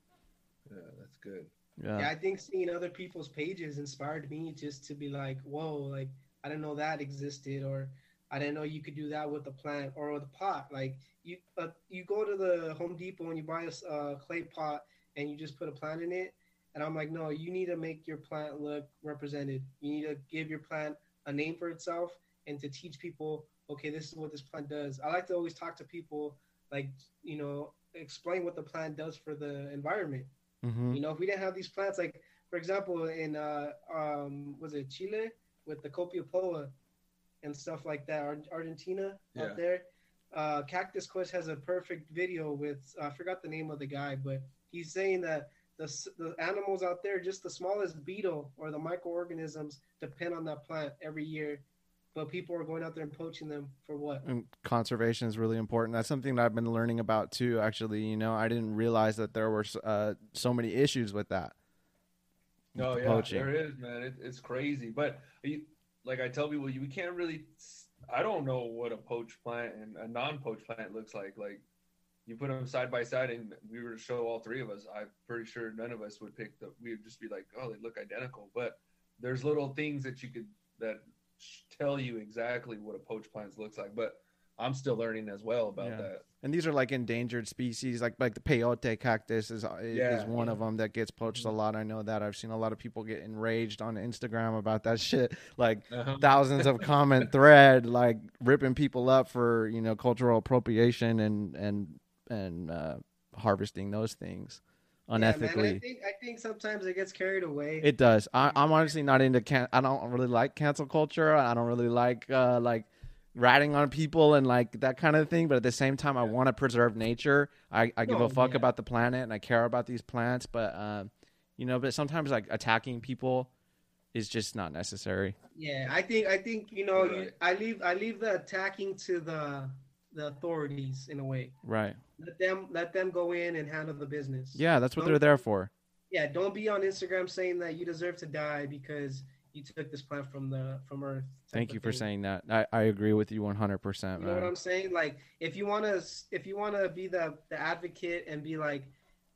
Yeah, that's good. Yeah, Yeah, I think seeing other people's pages inspired me just to be like, whoa, like I didn't know that existed, or I didn't know you could do that with a plant or with a pot. Like you, uh, you go to the Home Depot and you buy a uh, clay pot and you just put a plant in it, and I'm like, no, you need to make your plant look represented. You need to give your plant a name for itself and to teach people, okay, this is what this plant does. I like to always talk to people, like you know, explain what the plant does for the environment. hmm You know, if we didn't have these plants, like for example, in uh, um, was it Chile with the copiapoa and stuff like that, Ar- Argentina Yeah. out there. Uh, Cactus Quest has a perfect video with I forgot the name of the guy, but he's saying that the the animals out there, just the smallest beetle or the microorganisms, depend on that plant every year. But people are going out there and poaching them for what? and conservation is really important. That's something that I've been learning about too. Actually, you know, I didn't realize that there were uh, so many issues with that. No, the yeah, poaching. there is, man. It, it's crazy, but you, like I tell people, you we can't really. I don't know what a poach plant and a non-poach plant looks like. Like you put them side by side, and we were to show all three of us. I'm pretty sure none of us would pick the. We would just be like, oh, they look identical. But there's little things that you could that tell you exactly what a poach plant looks like. But I'm still learning as well about Yeah. that. And these are like endangered species, like like the peyote cactus is is Yeah, one of them that gets poached a lot. I know that. I've seen a lot of people get enraged on Instagram about that shit. Like Uh-huh. thousands of comment thread, like ripping people up for you know cultural appropriation and and and uh, harvesting those things Yeah, man, unethically. I think I think sometimes it gets carried away. It does. I, I'm honestly not into can. I don't really like cancel culture. I don't really like uh, like ratting on people and like that kind of thing. But at the same time, I want to preserve nature. I, I give No, a fuck yeah. about the planet and I care about these plants. But um, you know, but sometimes like attacking people is just not necessary. Yeah, I think I think you know you, I leave I leave the attacking to the the authorities in a way. Right. Let them let them go in and handle the business. Yeah, that's what Don't- they're there for. Yeah, don't be on Instagram saying that you deserve to die because you took this plant from the from Earth. Thank you for thing. saying that. I, I agree with you 100%. You know what I'm saying? Like, if you want to, if you want to be the the advocate and be like,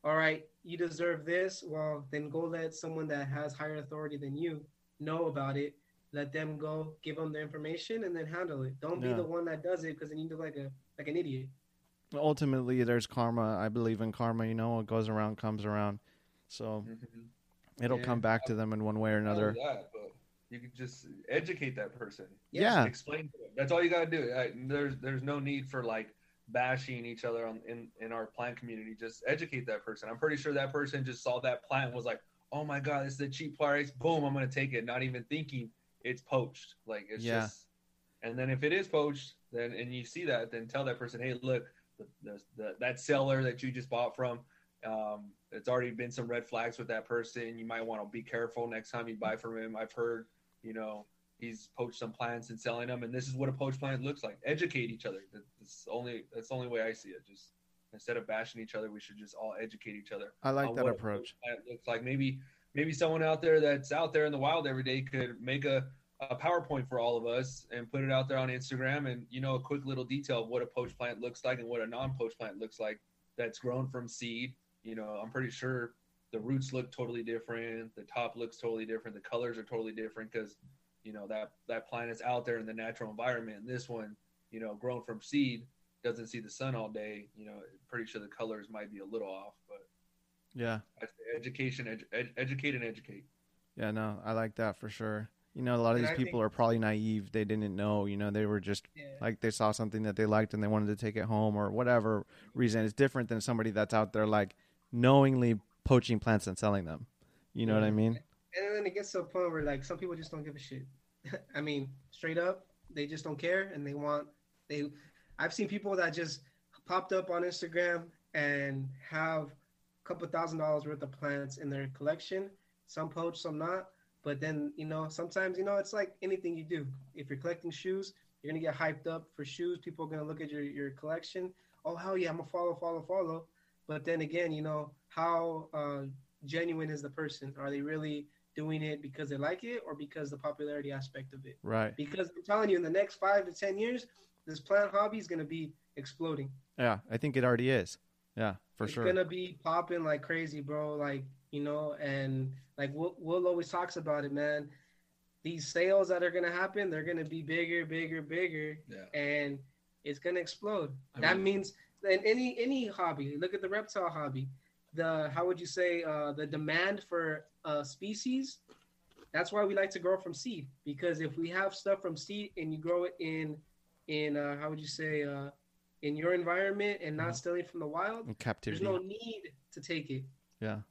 all right, you deserve this. Well, then go let someone that has higher authority than you know about it. Let them go, give them the information, and then handle it. Don't Yeah. be the one that does it because then you look like a like an idiot. Ultimately, there's karma. I believe in karma. You know, what goes around comes around. So Mhm. it'll Yeah. come back to them in one way or another. only that, but you can just educate that person. Yeah. explain to them. That's all you gotta do. I, there's there's no need for like bashing each other on, in in our plant community. Just educate that person. I'm pretty sure that person just saw that plant and was like, "Oh my god, this is a cheap price. Boom, I'm gonna take it." Not even thinking it's poached. Like it's Yeah. just. And then if it is poached, then and you see that, then tell that person, "Hey, look, the, the, the that seller that you just bought from." Um, it's already been some red flags with that person. You might want to be careful next time you buy from him. I've heard, you know, he's poached some plants and selling them, and this is what a poached plant looks like. Educate each other. That's only that's the only way I see it. Just instead of bashing each other, we should just all educate each other. I like that approach. looks like. Maybe maybe someone out there that's out there in the wild every day could make a a PowerPoint for all of us and put it out there on Instagram and you know a quick little detail of what a poached plant looks like and what a non-poached plant looks like that's grown from seed. You know, I'm pretty sure the roots look totally different, the top looks totally different, the colors are totally different because you know that that plant is out there in the natural environment. And this one, you know, grown from seed doesn't see the sun all day. You know, pretty sure the colors might be a little off, but Yeah. Education, edu- ed- educate and educate. Yeah, no, I like that for sure. You know, a lot of And these I people think- are probably naive. They didn't know, you know, they were just Yeah. like they saw something that they liked and they wanted to take it home or whatever reason. It's different than somebody that's out there like knowingly poaching plants and selling them. You know what I mean? And then it gets to a point where like some people just don't give a shit. I mean, straight up, they just don't care and they want they I've seen people that just popped up on Instagram and have a couple thousand dollars worth of plants in their collection. Some poach, some not. But then, you know, sometimes, you know, it's like anything you do. If you're collecting shoes, you're gonna get hyped up for shoes. People are gonna look at your, your collection. Oh hell yeah, I'm gonna follow, follow, follow. But then again, you know, how uh, genuine is the person? Are they really doing it because they like it or because the popularity aspect of it? Right. Because I'm telling you, in the next five to ten years, this plant hobby is gonna be exploding. Yeah, I think it already is. Yeah, for it's sure. It's gonna be popping like crazy, bro. Like you know, and like Will, Will always talks about it, man. These sales that are gonna happen, they're gonna be bigger, bigger, bigger, Yeah. and it's gonna explode. I that mean- means in any any hobby. Look at the reptile hobby. The how would you say uh, the demand for uh, species? That's why we like to grow from seed because if we have stuff from seed and you grow it in in uh, how would you say uh, in your environment and not Mhm. stealing from the wild, In there's no need to take it. Yeah.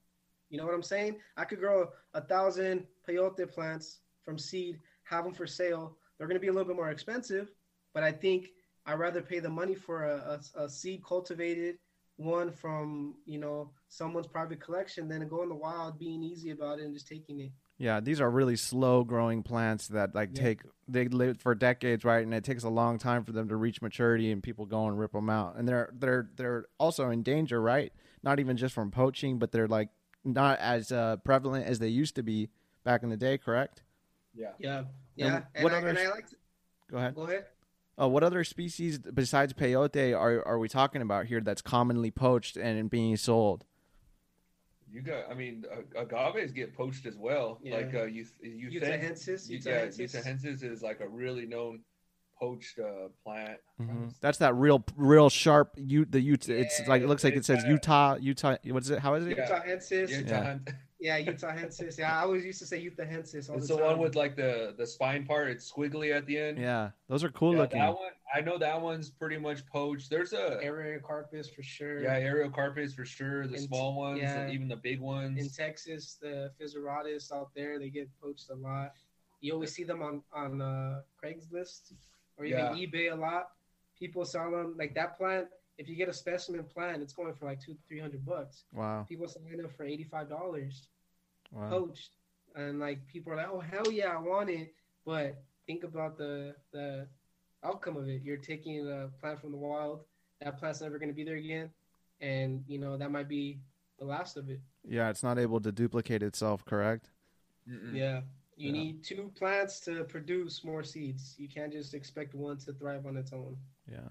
You know what I'm saying? I could grow a thousand peyote plants from seed, have them for sale. They're going to be a little bit more expensive, but I think I'd rather pay the money for a, a, a seed cultivated one from, you know, someone's private collection than to go in the wild being easy about it and just taking it. Yeah, these are really slow growing plants that like Yeah. take they live for decades, right? And it takes a long time for them to reach maturity, and people go and rip them out. And they're they're they're also in danger, right? Not even just from poaching, but they're like not as uh, prevalent as they used to be back in the day. Correct? Yeah. Yeah, yeah. And, what I, other and I s- like to, Go ahead. go ahead. Uh, what other species besides peyote are are we talking about here that's commonly poached and being sold? You got. I mean, uh, agaves get poached as well. Yeah. Like uh, you, you Utahensis, yeah, Utahensis. Utahensis is like a really known poached uh, plant. Mhm. That's that real real sharp. You the Utah. It's like it looks like it says Utah. Utah. What is it? How is it? Yeah. Utahensis. Yeah, Yeah, Yeah. yeah. Utahensis. Yeah, I always used to say Utahensis all It's the the one with like the the spine part. It's squiggly at the end. Yeah, those are cool Yeah, looking. That one, I know that one's pretty much poached. There's a Ariocarpus for sure. yeah, Ariocarpus for sure. The In- small ones, yeah. even the big ones. In. Texas, the fissuratus out there, they get poached a lot. You always see them on on uh, Craigslist or even Yeah. eBay a lot. People sell them like that plant. If you get a specimen plant, it's going for like two, three hundred bucks. Wow. People selling up for eighty five dollars. Wow. poached, and like people are like, "Oh hell yeah, I want it," but think about the the outcome of it. You're taking a plant from the wild. That plant's never going to be there again, and you know that might be the last of it. Yeah, it's not able to duplicate itself. Correct. Mm-mm. Yeah, you Yeah. need two plants to produce more seeds. You can't just expect one to thrive on its own. Yeah.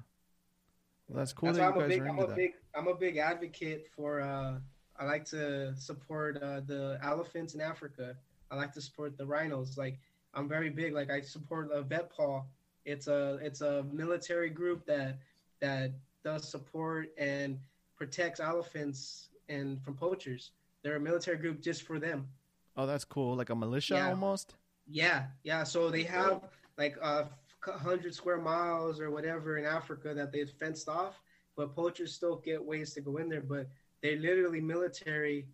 Well, that's cool That's that why I'm a big, I'm a that. big, I'm a big advocate for. Uh, I like to support uh, the elephants in Africa. I like to support the rhinos. Like I'm very big. Like I support uh, VetPaw. It's a it's a military group that that does support and protects elephants and from poachers. They're a military group just for them. Oh, that's cool. Like a militia Yeah. almost. Yeah, yeah. So they have like a hundred square miles or whatever in Africa that they've fenced off, but poachers still get ways to go in there. But they're literally military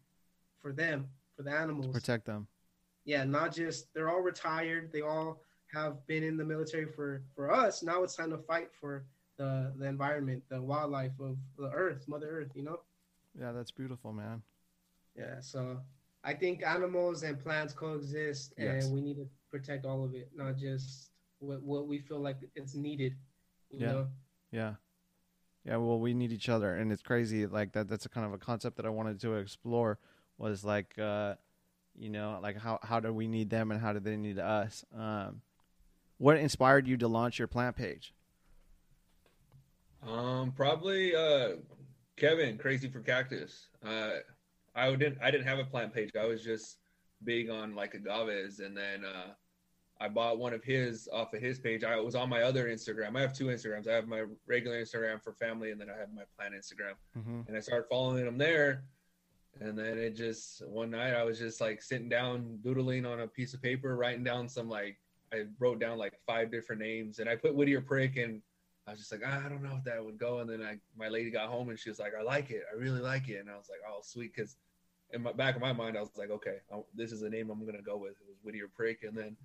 for them, for the animals. Protect them. Yeah, not just they're all retired. They all have been in the military for for us. Now it's time to fight for the the environment, the wildlife of the earth, Mother Earth. You know. Yeah, that's beautiful, man. Yeah. So I think animals and plants coexist, Yes. and we need to protect all of it, not just what what we feel like it's needed. You Yeah. know? Yeah. Yeah, well, we need each other, and it's crazy. Like that. That's a kind of a concept that I wanted to explore. Was like, uh, you know, like how how do we need them, and how do they need us? Um, what inspired you to launch your plant page? Um, probably uh, Kevin, crazy for cactus. Uh, I didn't I didn't have a plant page. I was just big on like agaves, and then uh, I bought one of his off of his page. I was on my other Instagram. I have two Instagrams. I have my regular Instagram for family, and then I have my plan Instagram. Mm-hmm. And I started following him there, and then it just one night I was just like sitting down, doodling on a piece of paper, writing down some like I wrote down like five different names, and I put Whittier Prick and I was just like, "Ah, I don't know if that would go. And then I, my lady got home and she was like, I like it. I really like it. And I was like, oh, sweet. Cause in my back of my mind, I was like, okay, i this is the name I'm going to go with. It was Whittier Prick. And then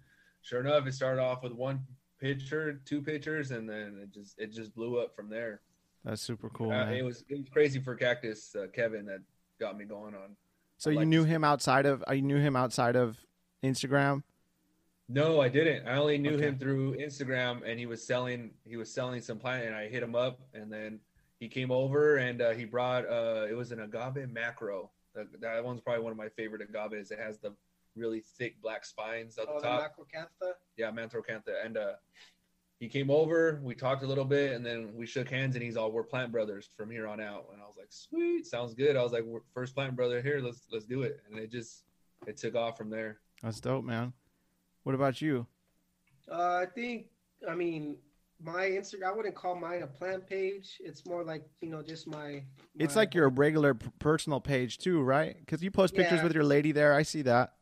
sure enough, it started off with one picture, two pictures, and then it just, it just blew up from there. That's super cool. Uh, it was, it was crazy for cactus, uh, Kevin that got me going on. so I you knew him outside of I knew him outside of Instagram. No, I didn't. I only knew Okay. him through Instagram, and he was selling he was selling some plant, and I hit him up, and then he came over and uh, he brought uh, it was an agave macro. That, that one's probably one of my favorite agaves. It has the really thick black spines at the Oh, the top. macroacantha. yeah, macroacantha, and uh, he came over. We talked a little bit, and then we shook hands, and he's all, "We're plant brothers from here on out." And I was like, "Sweet, sounds good." I was like, "We're first plant brother here. Let's let's do it." And it just it took off from there. That's dope, man. What about you? Uh, I think, I mean, my Instagram. I wouldn't call mine a plant page. It's more like you know, just my. It's like your regular personal page too, right? Because you post pictures Yeah. with your lady there. I see that.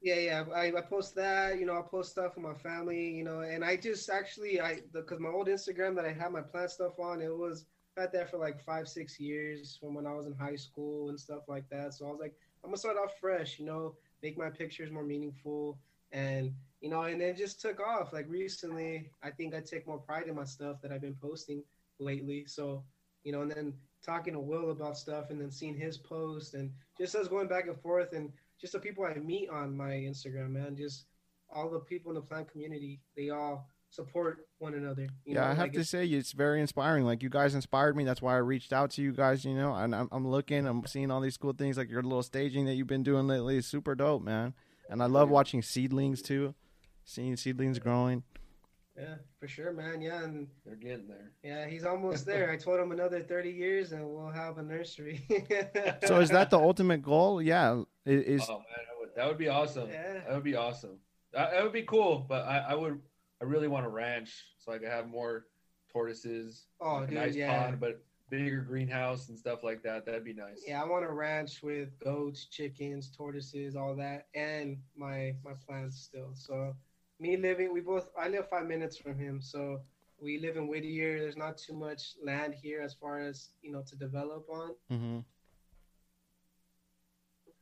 Yeah, yeah. I, I post that, you know, I post stuff with my family, you know, and I just actually, I, because my old Instagram that I had my plant stuff on, it was, had that for like five, six years from when I was in high school and stuff like that. So I was like, I'm gonna start off fresh, you know, make my pictures more meaningful. And, you know, and it just took off. Like recently, I think I take more pride in my stuff that I've been posting lately. So, you know, and then talking to Will about stuff and then seeing his post and just us going back and forth and just the people I meet on my Instagram, man. Just all the people in the plant community, they all support one another. You yeah, know? I have like to it's- say it's very inspiring. Like you guys inspired me. That's why I reached out to you guys. You know, and I'm, I'm looking, I'm seeing all these cool things like your little staging that you've been doing lately is super dope, man. And I love watching seedlings too, seeing seedlings growing. Yeah, for sure, man. Yeah, and They're getting there. yeah, he's almost there. I told him another thirty years, and we'll have a nursery. So is that the ultimate goal? Yeah, i- is oh man, that would, that would be awesome. Yeah. That would be awesome. That, that would be cool. But I, I would, I really want a ranch so I could have more tortoises. Oh, like a dude, nice yeah. pond, but bigger greenhouse and stuff like that. That'd be nice. Yeah, I want a ranch with goats, chickens, tortoises, all that, and my my plants still. So me living, we both I live five minutes from him, so we live in Whittier. There's not too much land here as far as you know to develop on. hmm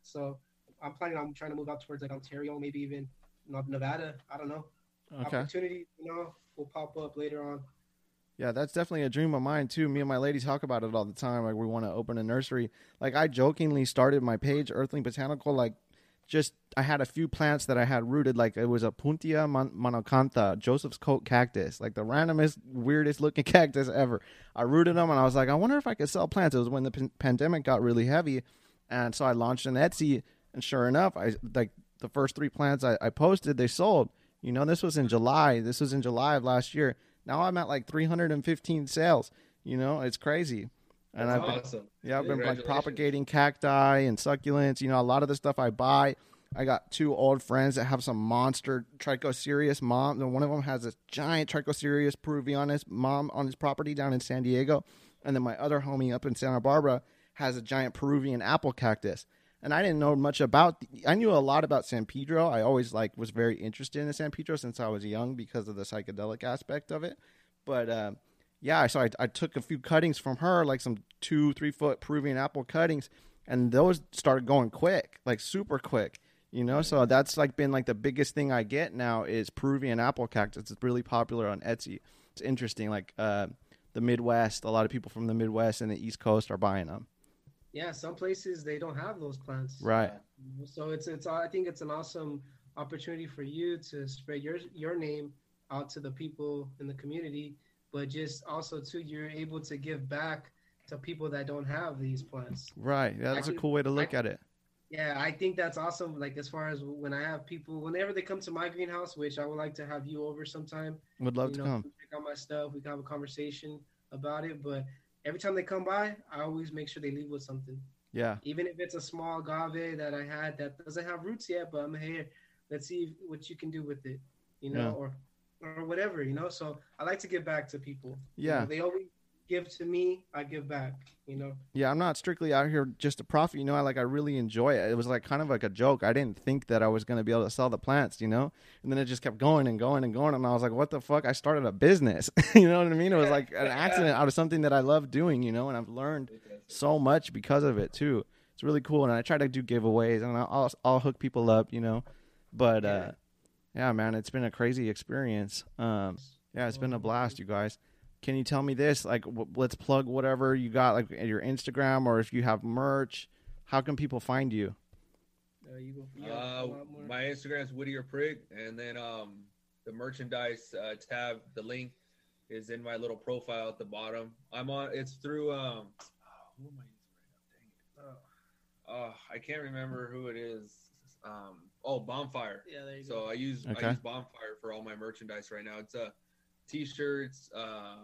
So I'm planning on trying to move out towards like Ontario, maybe even Nevada. I don't know. okay. Opportunity, you know, will pop up later on. Yeah, that's definitely a dream of mine too. Me and my lady talk about it all the time. Like we want to open a nursery. Like I jokingly started my page, Earthling Botanical. Like just I had a few plants that I had rooted. Like it was a Opuntia mon- monacantha, Joseph's coat cactus, like the randomest, weirdest looking cactus ever. I rooted them, and I was like, I wonder if I could sell plants. It was when the pan- pandemic got really heavy, and so I launched an Etsy. And sure enough, I like the first three plants I, I posted, they sold. You know, this was in July. This was in July of last year. Now I'm at like 315 sales. You know, it's crazy. And That's I've been, awesome. yeah, I've been like propagating cacti and succulents. You know, a lot of the stuff I buy. I got two old friends that have some monster Trichocereus mom. and One of them has a giant Trichocereus peruvianus mom on his property down in San Diego, and then my other homie up in Santa Barbara has a giant Peruvian apple cactus. And I didn't know much about. I knew a lot about San Pedro. I always like was very interested in San Pedro since I was young because of the psychedelic aspect of it. But uh, yeah, so I, I took a few cuttings from her, like some two, three foot Peruvian apple cuttings, and those started going quick, like super quick. You know, so that's like been like the biggest thing I get now is Peruvian apple cactus. It's really popular on Etsy. It's interesting. Like uh, the Midwest, a lot of people from the Midwest and the East Coast are buying them. Yeah, some places they don't have those plants. Right. So it's it's I think it's an awesome opportunity for you to spread your your name out to the people in the community, but just also too you're able to give back to people that don't have these plants. Right. That's a cool way to look I- at it. Yeah, I think that's awesome. Like as far as when I have people, whenever they come to my greenhouse, which I would like to have you over sometime. Would love to know, come. Check out my stuff. We can have a conversation about it. But every time they come by, I always make sure they leave with something. Yeah. Even if it's a small agave that I had that doesn't have roots yet, but I'm here. Let's see what you can do with it, you know, Yeah. or or whatever, you know. So I like to give back to people. You Yeah. know, they always give to me. I give back. You know. Yeah, I'm not strictly out here just to profit. You know, I like I really enjoy it. It was like kind of like a joke. I didn't think that I was going to be able to sell the plants, you know. And then it just kept going and going and going, and I was like, "What the fuck?" I started a business. you know what I mean? It was like an accident out of something that I love doing, you know. And I've learned so much because of it too. It's really cool, and I try to do giveaways, and I'll I'll hook people up, you know. But uh, yeah, man, it's been a crazy experience. Um, yeah, it's been a blast, you guys. Can you tell me this? Like, w- let's plug whatever you got, like your Instagram, or if you have merch. How can people find you? Uh, you go. Uh, a lot more. my Instagram is Whittier Prick, and then um, the merchandise uh, tab, the link is in my little profile at the bottom. I'm on. It's through. Um, oh, who am I using right now? Dang it. Oh, I can't remember who it is. Um, oh, Bonfire. yeah, there you So go. So I use Okay. I use Bonfire for all my merchandise right now. It's uh, t-shirts, uh,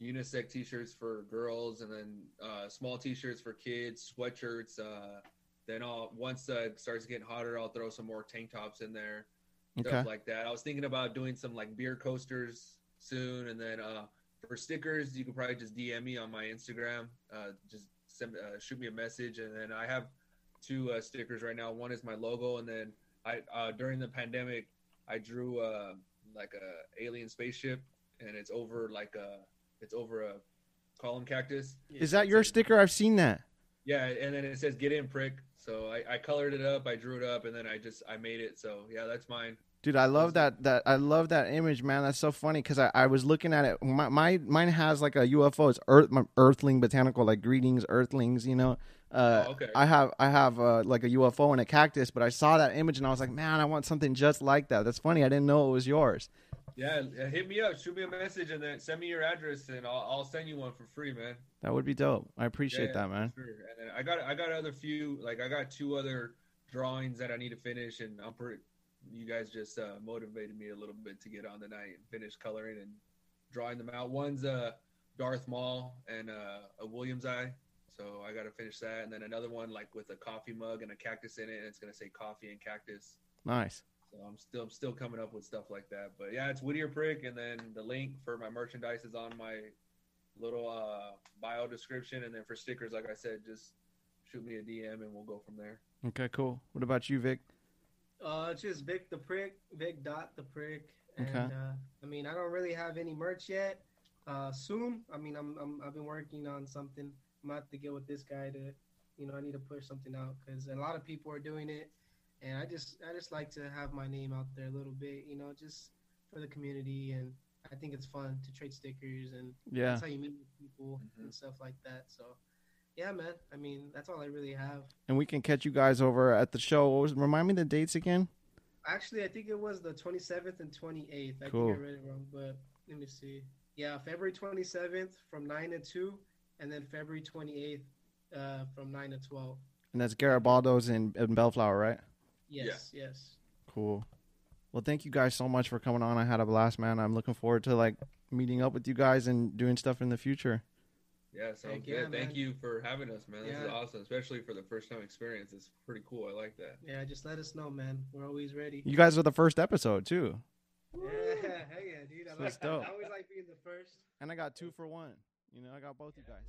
unisex t-shirts for girls, and then uh, small t-shirts for kids, sweatshirts. Uh, then I'll once uh, it starts getting hotter, I'll throw some more tank tops in there, Okay. stuff like that. I was thinking about doing some like beer coasters soon, and then uh, for stickers, you can probably just DM me on my Instagram. Uh, just send, uh, shoot me a message, and then I have two uh, stickers right now. One is my logo, and then I uh, during the pandemic, I drew uh, like a alien spaceship, and it's over like a it's over a column cactus. Is that your sticker? I've seen that. Yeah, and then it says "Get in, prick." So I, I colored it up, I drew it up, and then I just I made it. So yeah, that's mine. Dude, I love that. That I love that image, man. That's so funny because I, I was looking at it. My, my mine has like a UFO. It's Earth, my Earthling botanical, like greetings, Earthlings. You know. Uh, Oh, okay. I have I have uh, like a UFO and a cactus, but I saw that image and I was like, man, I want something just like that. That's funny. I didn't know it was yours. Yeah, hit me up, shoot me a message, and then send me your address, and I'll, I'll send you one for free, man. That would be dope. I appreciate Yeah, that, man. Sure. And then I got I got other few like I got two other drawings that I need to finish, and I'm pretty. You guys just uh, motivated me a little bit to get on tonight and finish coloring and drawing them out. One's a Darth Maul and uh, a Williamsii, so I got to finish that, and then another one like with a coffee mug and a cactus in it, and it's gonna say coffee and cactus. Nice. So I'm still I'm still coming up with stuff like that. But yeah, it's Whittier Prick, and then the link for my merchandise is on my little uh, bio description, and then for stickers, like I said, just shoot me a DM and we'll go from there. Okay, cool. What about you, Vic? Uh, it's just Vic the Prick, Vic dot the Prick, and Okay. uh, I mean, I don't really have any merch yet. Uh, soon, I mean, I'm, I'm I've been working on something. I'm gonna have to get with this guy to, you know, I need to push something out because a lot of people are doing it, and I just I just like to have my name out there a little bit, you know, just for the community, and I think it's fun to trade stickers and Yeah. that's how you meet with people Mhm. and stuff like that. So, yeah, man. I mean, that's all I really have. And we can catch you guys over at the show. What was, remind me the dates again? Actually, I think it was the 27th and 28th. I Cool. think I read it wrong, but let me see. Yeah, February 27th from 9 to 2, and then February 28th uh, from 9 to 12. And that's Garibaldo's in, in Bellflower, right? Yes, yes. Cool. Well, thank you guys so much for coming on. I had a blast, man. I'm looking forward to like meeting up with you guys and doing stuff in the future. Yeah, sounds good. Yeah, Thank you for having us, man. This yeah. is awesome, especially for the first time experience. It's pretty cool. I like that. Yeah, just let us know, man. We're always ready. You guys are the first episode too. Yeah, yeah, dude. I, so like, dope. I always like being the first. And I got two for one. You know, I got both yeah. you guys.